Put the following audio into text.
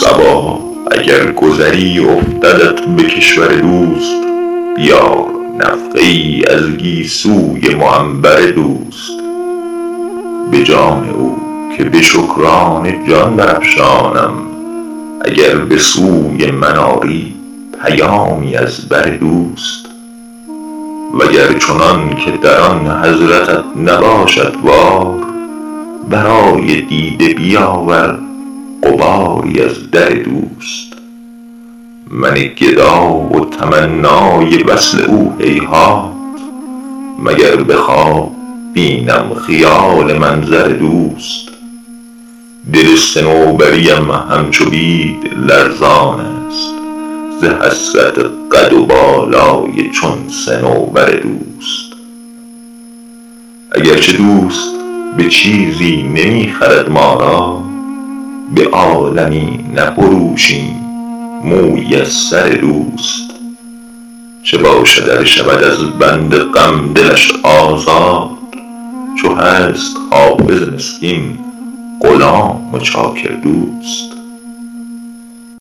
صبا اگر گذری افتدت به کشور دوست بیار نفقه ای از گیسوی معنبر دوست. به جان او که به شکرانه جان برافشانم اگر به سوی من آری پیامی از بر دوست. وگر چنان که در آن حضرتت نباشد بار برای دیده بیاور غباری از در دوست. من گدا و تمنای وصل او هیهات. مگر به خواب بینم خیال منظر دوست. دل صنوبریم همچو بید لرزان است. ز حسرت قد و بالای چون صنوبر دوست. اگر چه دوست به چیزی نمی خرد ما را به عالمی نفروشیم مویی از سر دوست. چه باشد ار شود از بند غم دلش آزاد؟ چو هست حافظ مسکین غلام و چاکر دوست.